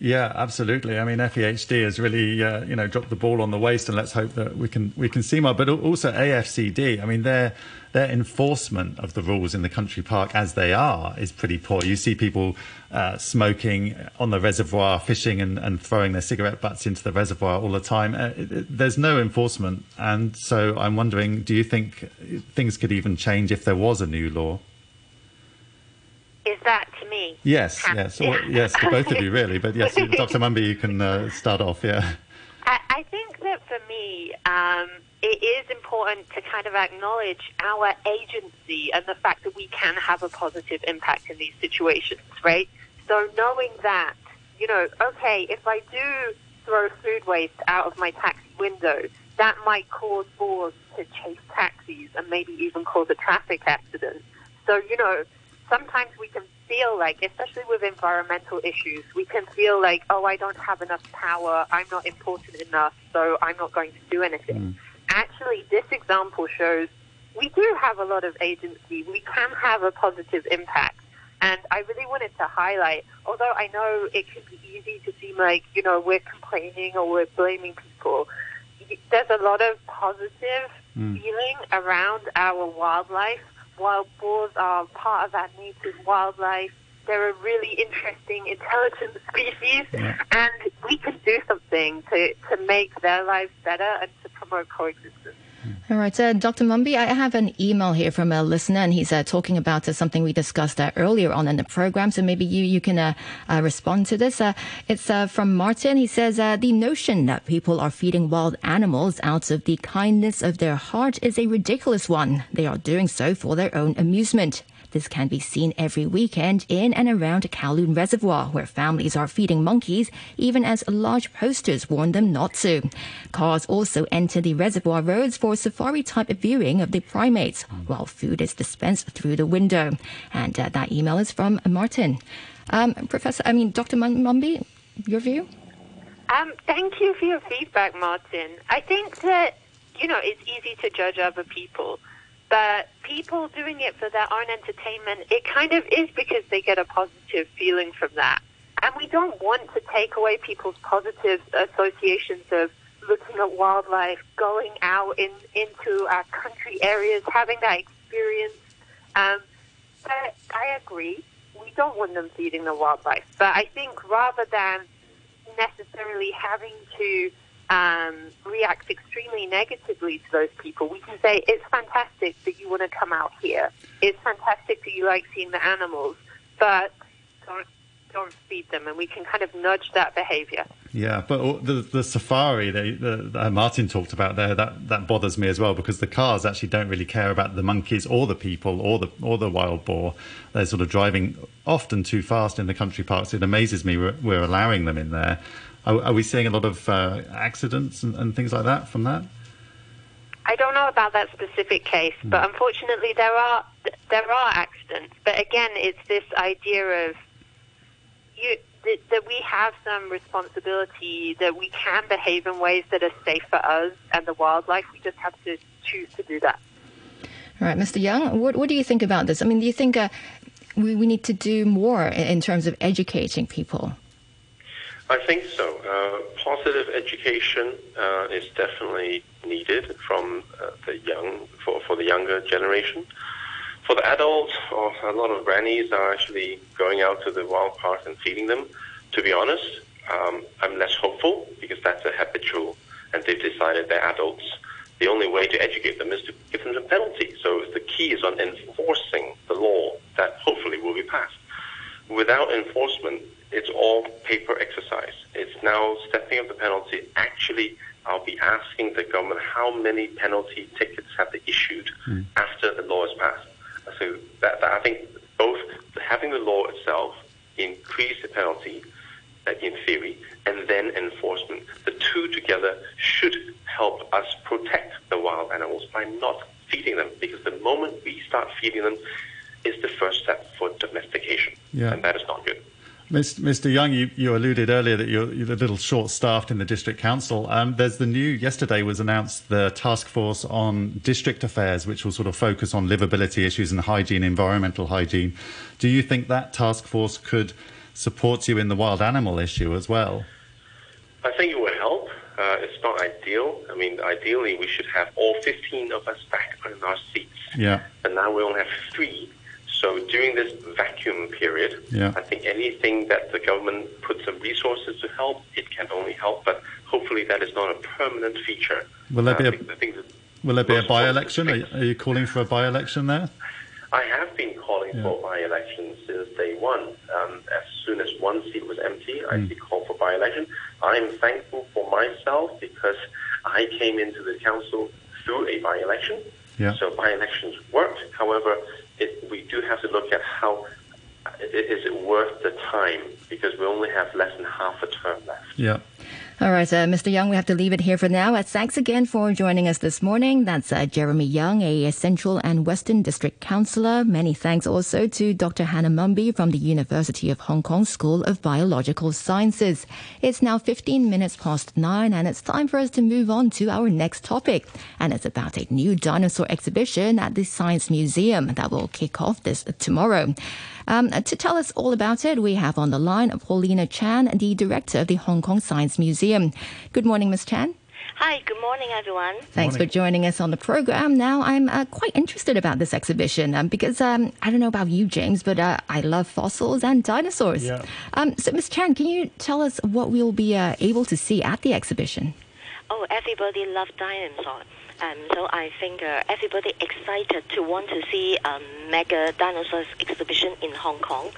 Yeah, absolutely. I mean, FEHD has really, uh, you know, dropped the ball on the waste, and let's hope that we can we can see more. But also AFCD. I mean, their their enforcement of the rules in the country park as they are is pretty poor. You see people uh, smoking on the reservoir, fishing, and, and throwing their cigarette butts into the reservoir all the time. Uh, it, it, there's no enforcement, and so I'm wondering, do you think things could even change if there was a new law? Is that to me? Yes, yes, or, yes, to both of you really. But yes, Dr. Mumby, you can uh, start off. Yeah. I, I think that for me, um, it is important to kind of acknowledge our agency and the fact that we can have a positive impact in these situations, right? So knowing that, you know, okay, if I do throw food waste out of my taxi window, that might cause boars to chase taxis and maybe even cause a traffic accident. So, you know, sometimes we can feel like, especially with environmental issues, we can feel like, oh, I don't have enough power, I'm not important enough, so I'm not going to do anything. Mm. Actually, this example shows we do have a lot of agency. We can have a positive impact. And I really wanted to highlight, although I know it can be easy to seem like, you know, we're complaining or we're blaming people, there's a lot of positive mm. feeling around our wildlife. Wild boars are part of our native wildlife. They're a really interesting, intelligent species, and we can do something to, to make their lives better and to promote coexistence. All right, uh, Dr. Mumby, I have an email here from a listener, and he's uh, talking about uh, something we discussed uh, earlier on in the program. So maybe you you can uh, uh, respond to this. It's from Martin. He says the notion that people are feeding wild animals out of the kindness of their heart is a ridiculous one. They are doing so for their own amusement. This can be seen every weekend in and around Kowloon Reservoir, where families are feeding monkeys, even as large posters warn them not to. Cars also enter the reservoir roads for safari type viewing of the primates, while food is dispensed through the window. And uh, that email is from Martin. Um, Professor, I mean, Dr. Mumby, your view? Um, thank you for your feedback, Martin. I think that, you know, it's easy to judge other people, but people doing it for their own entertainment, it kind of is because they get a positive feeling from that. And we don't want to take away people's positive associations of looking at wildlife, going out in, into our country areas, having that experience. Um, but I agree, we don't want them feeding the wildlife. But I think rather than necessarily having to um, react extremely negatively to those people, we can say it's fantastic that you want to come out here. It's fantastic that you like seeing the animals, but don't don't feed them, and we can kind of nudge that behavior. Yeah, but the the safari that, Martin talked about there that, that bothers me as well because the cars actually don't really care about the monkeys or the people or the or the wild boar. They're sort of driving often too fast in the country parks. It amazes me we're, we're allowing them in there. Are, are, we seeing a lot of uh, accidents and, and things like that from that? I don't know about that specific case, but hmm. unfortunately there are there are accidents. But again, it's this idea of you that, that we have some responsibility that we can behave in ways that are safe for us and the wildlife. We just have to choose to do that. All right, Mr. Young, what, what do you think about this? I mean, do you think uh, we, we need to do more in, in terms of educating people? I think so. Uh, positive education uh, is definitely needed from uh, the young for, for the younger generation. For the adults, oh, a lot of grannies are actually going out to the wild parks and feeding them. To be honest, um, I'm less hopeful because that's a habitual, and they've decided they're adults. The only way to educate them is to give them a penalty. So the key is on enforcing the law that hopefully will be passed. Without enforcement, it's all paper exercise. It's now stepping up the penalty. Actually, I'll be asking the government how many penalty tickets have they issued mm. after the law is passed. So that, that I think both having the law itself increase the penalty uh, in theory and then enforcement. The two together should help us protect the wild animals by not feeding them because the moment we start feeding them is the first step for domestication. Yeah. And that is not good. Mr. Young, you, you alluded earlier that you're, you're, a little short-staffed in the district council. Um, there's the new yesterday was announced the task force on district affairs, which will sort of focus on livability issues and hygiene, environmental hygiene. Do you think that task force could support you in the wild animal issue as well? I think it would help. Uh, it's not ideal. I mean, ideally, we should have all 15 of us back in our seats. Yeah. But now we only have three so during this vacuum period, yeah. I think anything that the government puts some resources to help, it can only help. But hopefully, that is not a permanent feature. Will there be uh, a, will there be a by-election? Are, are, you calling for a by-election there? I have been calling yeah. for by-election since day one. Um, as soon as one seat was empty, I mm. called for by-election. I'm thankful for myself because I came into the council through a by-election. Yeah. So by-elections worked. However, it, we do have to look at how is it worth the time because we only have less than half a term left. Yeah. All right, uh, Mr. Young, we have to leave it here for now. Uh, thanks again for joining us this morning. That's uh, Jeremy Young, a Central and Western District Councillor. Many thanks also to Dr. Hannah Mumby from the University of Hong Kong School of Biological Sciences. It's now 15 minutes past nine, and it's time for us to move on to our next topic. And it's about a new dinosaur exhibition at the Science Museum that will kick off this tomorrow. Um, to tell us all about it, we have on the line Paulina Chan, the director of the Hong Kong Science Museum. Good morning, Ms. Chan. Hi, good morning, everyone. Thanks morning. for joining us on the program. Now, I'm uh, quite interested about this exhibition um, because um, I don't know about you, James, but uh, I love fossils and dinosaurs. Yeah. Um, so, Ms. Chan, can you tell us what we'll be uh, able to see at the exhibition? Oh, everybody loves dinosaurs. Um, so I think uh, everybody excited to want to see um, mega dinosaurs exhibition in Hong Kong.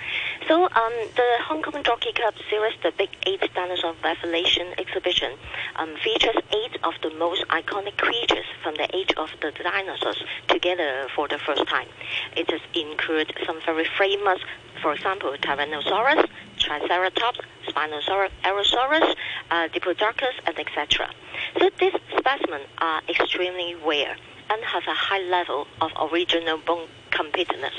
So um, the Hong Kong Jockey Club series, the Big Eight Dinosaur Revelation exhibition, um, features eight of the most iconic creatures from the age of the dinosaurs together for the first time. It has include some very famous, for example, Tyrannosaurus, Triceratops, Spinosaurus, Allosaurus, uh, Diplodocus, and etc. So these specimens are extremely rare and have a high level of original bone completeness.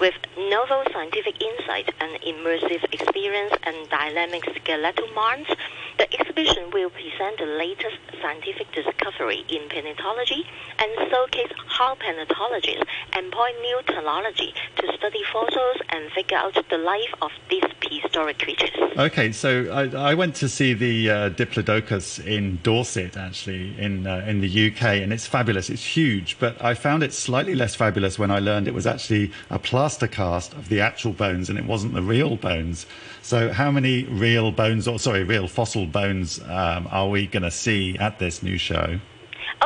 With novel scientific insight and immersive experience and dynamic skeletal mounts, the exhibition will present the latest scientific discovery in paleontology and showcase how paleontologists employ new technology to study fossils and figure out the life of these prehistoric creatures. Okay, so I, I went to see the uh, Diplodocus in Dorset, actually, in uh, in the UK, and it's fabulous. It's huge, but I found it slightly less fabulous when I learned it was actually a plaster cast of the actual bones and it wasn't the real bones. So, how many real bones, or sorry, real fossil bones, um, are we going to see at this new show?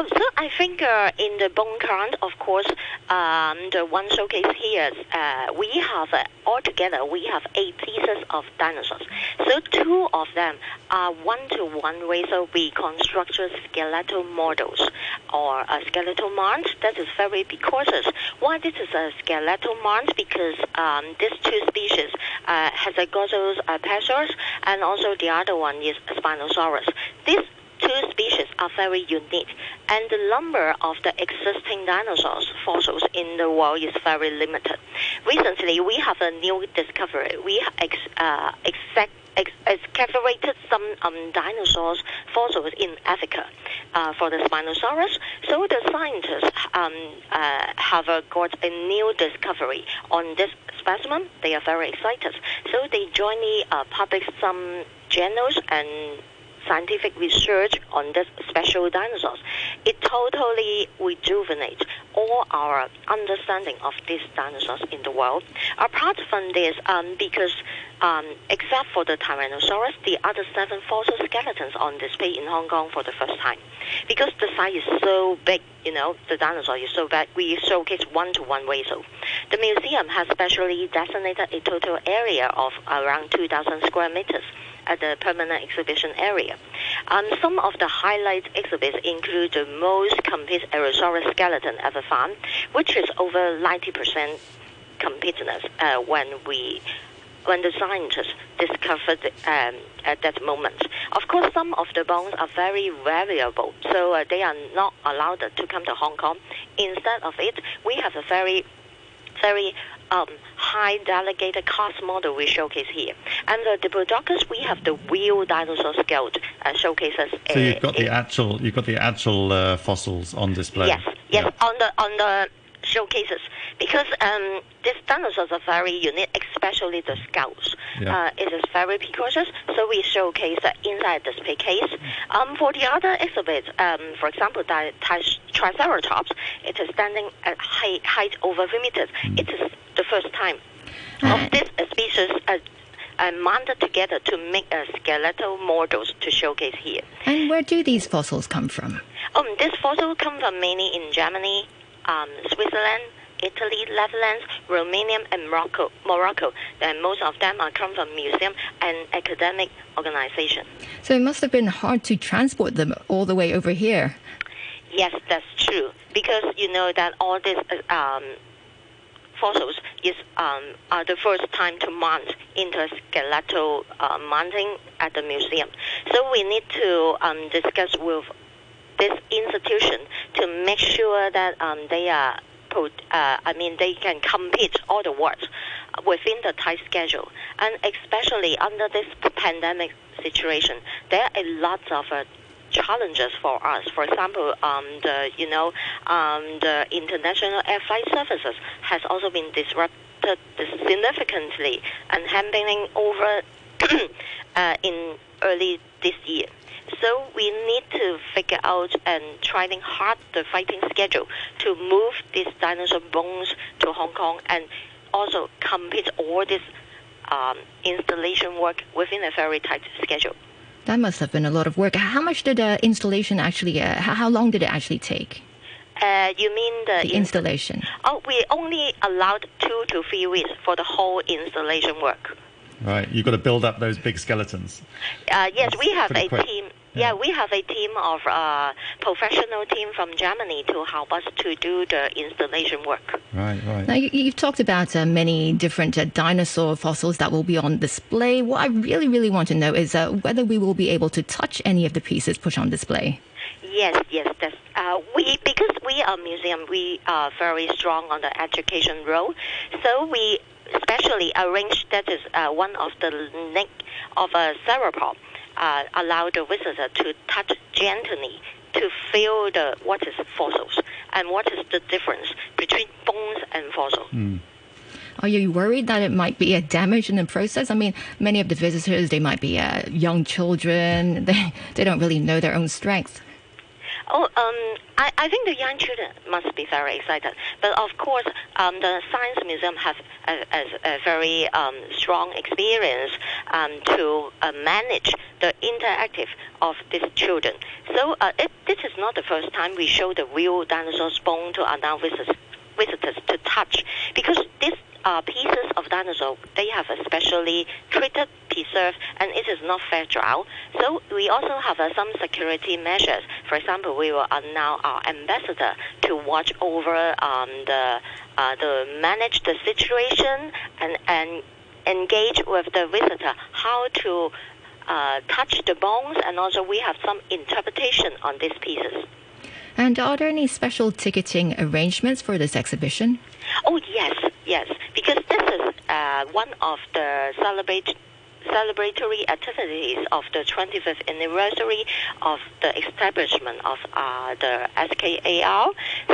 Oh, so I think uh, in the bone count, of course, um, the one showcase here, uh, we have uh, altogether we have eight pieces of dinosaurs. So two of them are one-to-one ratio reconstructed skeletal models or a skeletal mount that is very precocious. Why this is a skeletal mount? Because um, these two species uh, has a Gossoapaloosaurus and also the other one is Spinosaurus. This two species are very unique, and the number of the existing dinosaurs fossils in the world is very limited. Recently, we have a new discovery. We ex, uh, exact, excavated some um, dinosaurs fossils in Africa uh, for the Spinosaurus. So the scientists um, uh, have uh, got a new discovery on this specimen. They are very excited. So they jointly uh, published some journals and scientific research on this special dinosaurs. It totally rejuvenates all our understanding of these dinosaurs in the world. Apart from this, um, because um, except for the Tyrannosaurus, the other seven fossil skeletons on display in Hong Kong for the first time. Because the site is so big, you know, the dinosaur is so big, we showcase one-to-one ratio. The museum has specially designated a total area of around 2,000 square meters at the permanent exhibition area. Um, some of the highlight exhibits include the most complete Allosaurus skeleton ever found, which is over 90% completeness uh, when we when the scientists discovered um, at that moment. Of course, some of the bones are very variable, so uh, they are not allowed to come to Hong Kong. Instead of it, we have a very, very um, high delegated cast model we showcase here. And the Diplodocus, we have the real dinosaur skeleton uh, showcases. So you've got the actual, you've got the actual uh, fossils on display. Yes, yes, on the on the showcases because um, these dinosaurs are very unique, especially the skulls. Yeah. Uh, it is very precocious, so we showcase uh, inside the display case. Um, for the other exhibits, um, for example, the tri- Triceratops, it is standing at height, height over 3 meters. It is the first time of this species. Uh, uh, mounted together to make a skeletal models to showcase here. And where do these fossils come from? Um, this fossil come from mainly in Germany, um, Switzerland, Italy, Netherlands, Romania, and Morocco. Morocco. And most of them are come from museum and academic organization. So it must have been hard to transport them all the way over here. Yes, that's true. Because you know that all these uh, um, fossils is um, are the first time to mount into a skeletal uh, mounting at the museum. So we need to um, discuss with this institution to make sure that um, they are put, uh, I mean, they can complete all the work within the tight schedule. And especially under this pandemic situation, there are a lot of uh, challenges for us. For example, um, the you know um, the international air flight services has also been disrupted significantly and happening over uh, in early this year. So we need to figure out and trying hard the fighting schedule to move these dinosaur bones to Hong Kong and also complete all this um, installation work within a very tight schedule. That must have been a lot of work. How much did the installation actually? Uh, how, long did it actually take? Uh, you mean the, The installation. Oh, we only allowed two to three weeks for the whole installation work. Right, you've got to build up those big skeletons. Uh, yes, we have a quick. team. Yeah. we have a team of uh, professional team from Germany to help us to do the installation work. Right, right. Now, you, you've talked about uh, many different uh, dinosaur fossils that will be on display. What I really, really want to know is uh, whether we will be able to touch any of the pieces put on display. Yes, yes, that's uh, we because we are a museum. We are very strong on the education role, so we specially arrange that is uh, one of the neck of a theropod. Uh, allow the visitor to touch gently to feel the what is fossils and what is the difference between bones and fossil. Are you worried that it might be a damage in the process? I mean, many of the visitors they might be uh, young children. They they don't really know their own strength. Oh, um, I, I think the young children must be very excited. But of course, um, the Science Museum has a, a, a very um, strong experience um, to uh, manage the interactive of these children. So uh, it, this is not the first time we show the real dinosaur's bone to allow visitors, visitors to touch because this uh, pieces of dinosaur, they have a specially treated, preserve and it is not fragile. So we also have uh, some security measures. For example, we will allow our ambassador to watch over um, the uh, the manage the situation and and engage with the visitor how to uh, touch the bones, and also we have some interpretation on these pieces. And are there any special ticketing arrangements for this exhibition? Oh yes, yes, because this is uh, one of the celebrate celebratory activities of the 25th anniversary of the establishment of uh, the SKAR,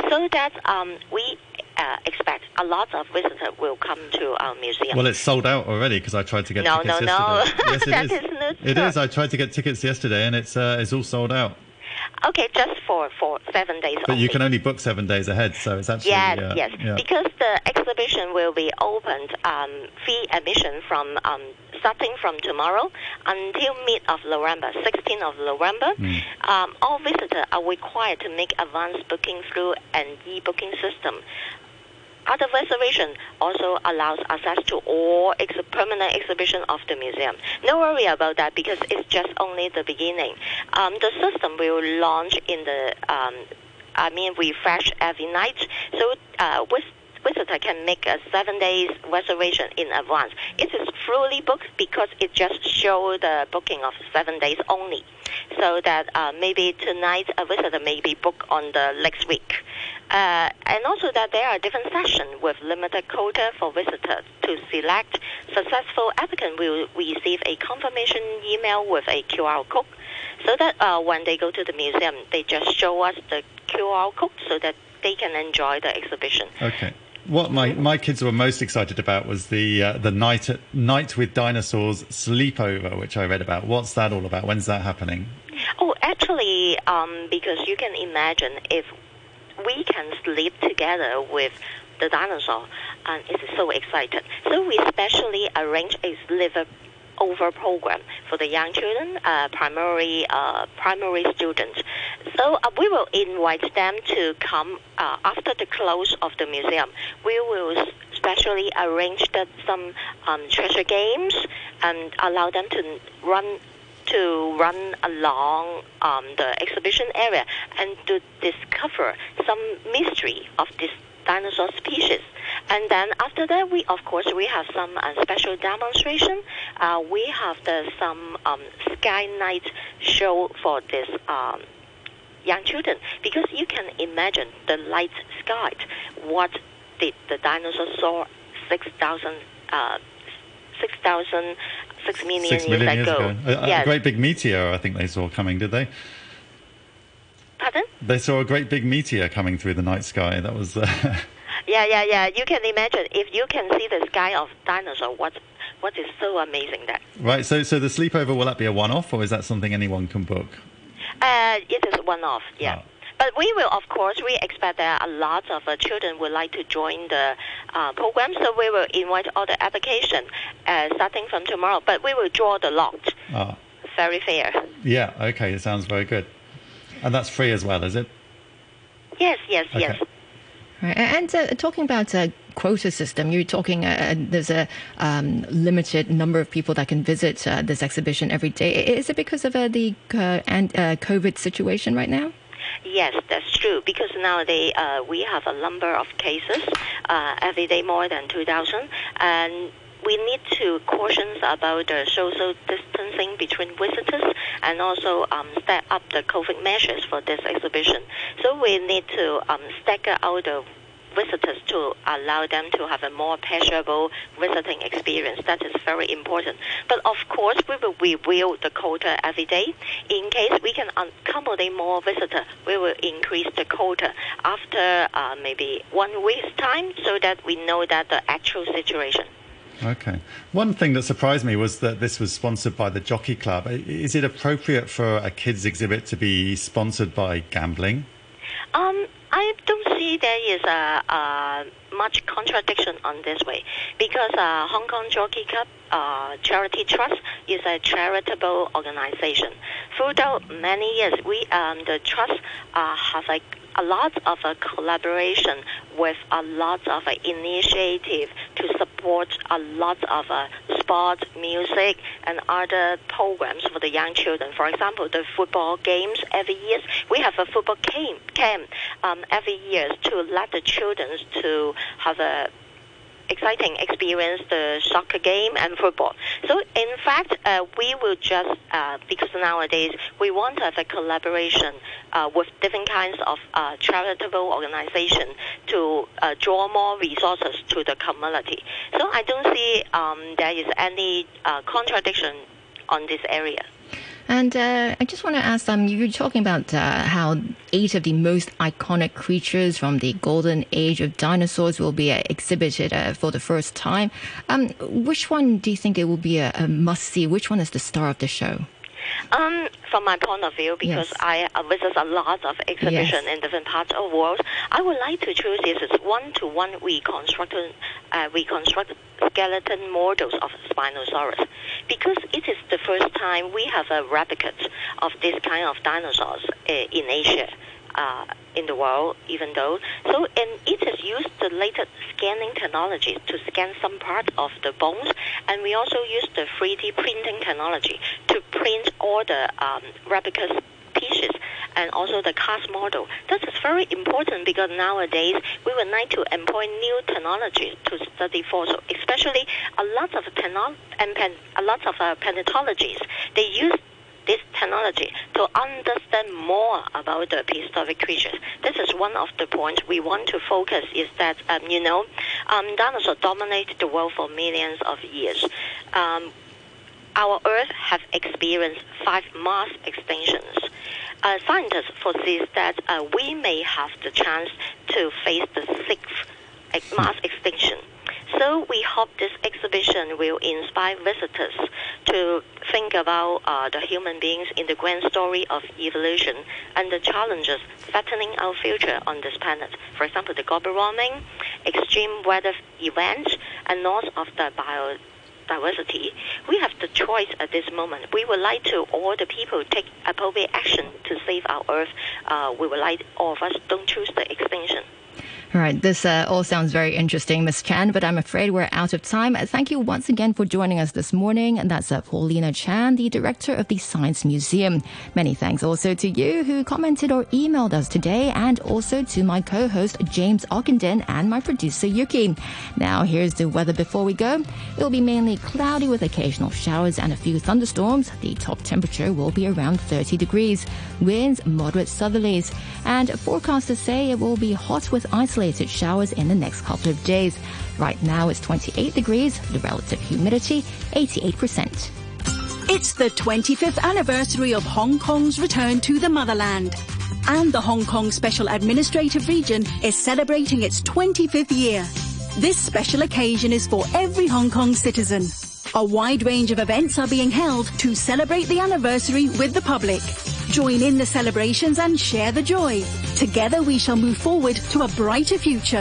so that um, we uh, expect a lot of visitors will come to our museum. Well, it's sold out already because I tried to get no, tickets no, yesterday. no, Yes, it That is. is not It true. is. I tried to get tickets yesterday, and it's uh, it's all sold out. Okay, just for for seven days. But you can only book seven days ahead, so it's actually Yes, uh, yes. yeah. Because the exhibition will be opened um, free admission from um, starting from tomorrow until mid of November, 16th of November. Um, all visitors are required to make advance booking through an e-booking system. Other reservation also allows access to all ex- permanent exhibition of the museum. No worry about that because it's just only the beginning. Um, the system will launch in the, um, I mean, refresh every night. So uh, with visitor can make a seven days reservation in advance. It is fully booked because it just show the booking of seven days only. So that uh, maybe tonight a visitor may be booked on the next week. Uh, and also that there are different sessions with limited quota for visitors to select. Successful applicant will receive a confirmation email with a QR code so that uh, when they go to the museum, they just show us the QR code so that they can enjoy the exhibition. Okay. What my, my kids were most excited about was the uh, the night at, night with dinosaurs sleepover, which I read about. What's that all about? When's that happening? Oh, actually, um, because you can imagine if we can sleep together with the dinosaur, and it is so excited. So we specially arrange a sleeper over program for the young children, uh, primary uh, primary students. So uh, we will invite them to come uh, after the close of the museum. We will specially arrange that some um, treasure games and allow them to run to run along um, the exhibition area and to discover some mystery of this dinosaur species. And then after that, we of course we have some uh, special demonstration. Uh, we have the some um, sky night show for this um, young children because you can imagine the light sky. What did the dinosaur saw six thousand? Uh, 6,000, 6 million, Six years, years ago. ago. A, a great big meteor, I think they saw coming, did they? Pardon? They saw a great big meteor coming through the night sky. That was. Uh, Yeah, yeah, yeah. You can imagine if you can see the sky of dinosaur, what what is so amazing that. right, so so the sleepover, will that be a one off, or is that something anyone can book? Uh, it is one off, yeah. But we will, of course, we expect that a lot of uh, children would like to join the uh, program, so we will invite all the application uh, starting from tomorrow. But we will draw the lot. Ah, Very fair. yeah, okay, it sounds very good. And that's free as well, is it? Yes, yes, Okay. yes. Right. And uh, talking about a quota system, you're talking uh, there's a um, limited number of people that can visit uh, this exhibition every day. Is it because of uh, the uh, and, uh, COVID situation right now? Yes, that's true. Because nowadays uh, we have a number of cases uh, every day, more than 2,000, and we need to caution about the social distancing between visitors and also um, step up the COVID measures for this exhibition. So we need to um, stagger out the visitors to allow them to have a more pleasurable visiting experience. That is very important. But of course, we will review the quota every day. In case we can accommodate more visitors, we will increase the quota after uh, maybe one week's time so that we know that the actual situation. Okay. One thing that surprised me was that this was sponsored by the Jockey Club. Is it appropriate for a kids exhibit to be sponsored by gambling? Um, I don't see there is a, a much contradiction on this way because uh, Hong Kong Jockey Club uh, Charity Trust is a charitable organization. Throughout many years, we um, the trust uh, have a a lot of uh, collaboration with a lot of initiative to support a lot of uh, sport, music, and other programs for the young children. For example, the football games every year. We have a football camp, camp um, every year to let the children to have a exciting experience the soccer game and football. So in fact, uh, we will just uh, because nowadays we want to have a collaboration uh, with different kinds of uh, charitable organizations to uh, draw more resources to the community. So I don't see um, there is any uh, contradiction on this area. And uh, I just want to ask um, you were talking about uh, how eight of the most iconic creatures from the golden age of dinosaurs will be uh, exhibited uh, for the first time. Um, which one do you think it will be a, a must see? Which one is the star of the show? Um, from my point of view, because yes. I uh, visit a lot of exhibition yes. in different parts of the world, I would like to choose this as one-to-one reconstructed, uh, reconstruct skeleton models of Spinosaurus, because it is the first time we have a replicate of this kind of dinosaurs uh, in Asia uh, in the world, even though. So, and it has used the latest scanning technology to scan some part of the bones, and we also use the 3D printing technology to print all the um, replica pieces and also the cast model. That is very important because nowadays we would like to employ new technology to study fossil, especially a lot of and pen- a lot of uh, paleontologists. They use this technology to understand more about the prehistoric creatures. This is one of the points we want to focus is that, um, you know, um, dinosaurs dominated the world for millions of years. Um, our Earth have experienced five mass extinctions. Uh, scientists foresee that uh, we may have the chance to face the sixth mass extinction. So we hope this exhibition will inspire visitors to think about uh, the human beings in the grand story of evolution and the challenges threatening our future on this planet. For example, the global warming, extreme weather events, and loss of the biodiversity. We have the choice at this moment. We would like to all the people take appropriate action to save our Earth. Uh, we would like all of us don't choose the extinction. All right, this uh, all sounds very interesting, Ms. Chan, but I'm afraid we're out of time. Thank you once again for joining us this morning. And that's uh, Paulina Chan, the director of the Science Museum. Many thanks also to you who commented or emailed us today, and also to my co-host James Ockenden and my producer Yuki. Now, here's the weather before we go. It will be mainly cloudy with occasional showers and a few thunderstorms. The top temperature will be around 30 degrees. Winds moderate southerlies, and forecasters say it will be hot with isolated isolated showers in the next couple of days. Right now it's 28 degrees, the relative humidity 88%. It's the 25th anniversary of Hong Kong's return to the motherland. And the Hong Kong Special Administrative Region is celebrating its 25th year. This special occasion is for every Hong Kong citizen. A wide range of events are being held to celebrate the anniversary with the public. Join in the celebrations and share the joy. Together we shall move forward to a brighter future.